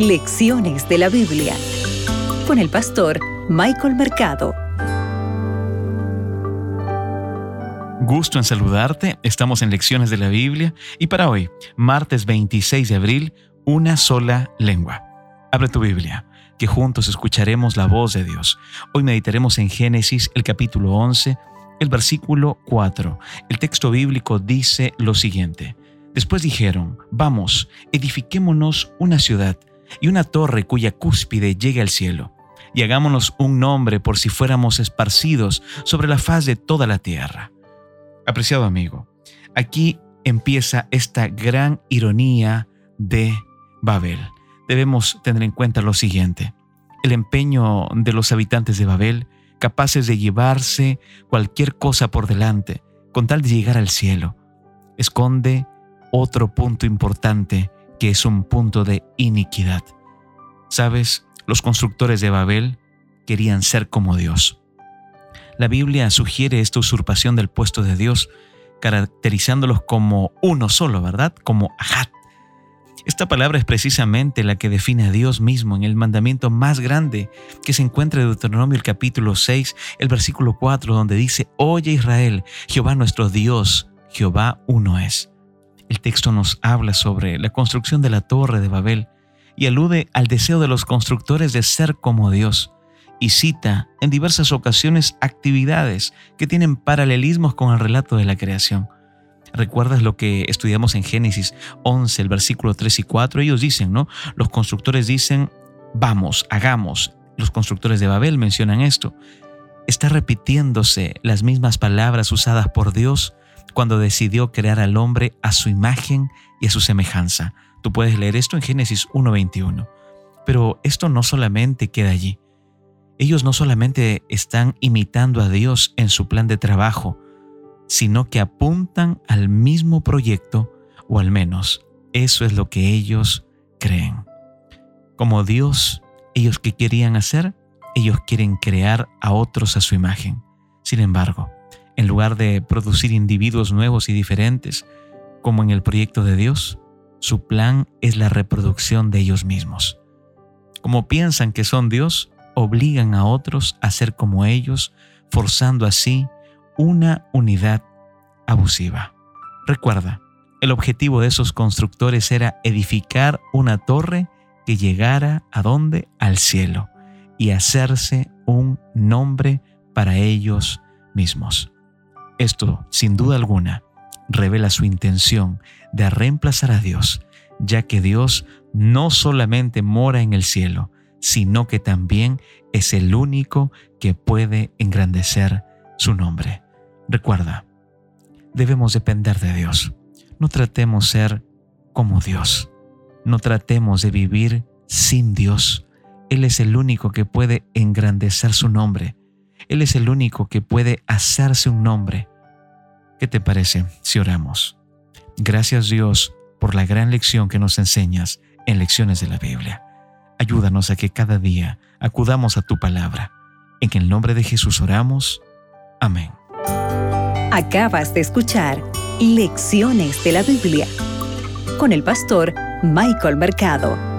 Lecciones de la Biblia con el pastor Michael Mercado. Gusto en saludarte, estamos en Lecciones de la Biblia y para hoy, martes 26 de abril, una sola lengua. Abre tu Biblia, que juntos escucharemos la voz de Dios. Hoy meditaremos en Génesis, el capítulo 11, el versículo 4. El texto bíblico dice lo siguiente. Después dijeron, vamos, edifiquémonos una ciudad y una torre cuya cúspide llegue al cielo, y hagámonos un nombre por si fuéramos esparcidos sobre la faz de toda la tierra. Apreciado amigo, aquí empieza esta gran ironía de Babel. Debemos tener en cuenta lo siguiente. El empeño de los habitantes de Babel, capaces de llevarse cualquier cosa por delante, con tal de llegar al cielo, esconde otro punto importante que es un punto de iniquidad. Sabes, los constructores de Babel querían ser como Dios. La Biblia sugiere esta usurpación del puesto de Dios, caracterizándolos como uno solo, ¿verdad? Como Ahat. Esta palabra es precisamente la que define a Dios mismo en el mandamiento más grande que se encuentra en Deuteronomio el capítulo 6, el versículo 4, donde dice, Oye Israel, Jehová nuestro Dios, Jehová uno es. El texto nos habla sobre la construcción de la torre de Babel y alude al deseo de los constructores de ser como Dios y cita en diversas ocasiones actividades que tienen paralelismos con el relato de la creación. ¿Recuerdas lo que estudiamos en Génesis 11, el versículo 3 y 4? Ellos dicen, ¿no? Los constructores dicen, vamos, hagamos. Los constructores de Babel mencionan esto. Está repitiéndose las mismas palabras usadas por Dios cuando decidió crear al hombre a su imagen y a su semejanza. Tú puedes leer esto en Génesis 1.21. Pero esto no solamente queda allí. Ellos no solamente están imitando a Dios en su plan de trabajo, sino que apuntan al mismo proyecto, o al menos eso es lo que ellos creen. Como Dios, ellos que querían hacer, ellos quieren crear a otros a su imagen. Sin embargo, en lugar de producir individuos nuevos y diferentes, como en el proyecto de Dios, su plan es la reproducción de ellos mismos. Como piensan que son Dios, obligan a otros a ser como ellos, forzando así una unidad abusiva. Recuerda, el objetivo de esos constructores era edificar una torre que llegara a donde? Al cielo y hacerse un nombre para ellos mismos. Esto, sin duda alguna, revela su intención de reemplazar a Dios, ya que Dios no solamente mora en el cielo, sino que también es el único que puede engrandecer su nombre. Recuerda, debemos depender de Dios. No tratemos ser como Dios. No tratemos de vivir sin Dios. Él es el único que puede engrandecer su nombre. Él es el único que puede hacerse un nombre ¿Qué te parece si oramos? Gracias Dios por la gran lección que nos enseñas en lecciones de la Biblia. Ayúdanos a que cada día acudamos a tu palabra. En el nombre de Jesús oramos. Amén. Acabas de escuchar Lecciones de la Biblia con el pastor Michael Mercado.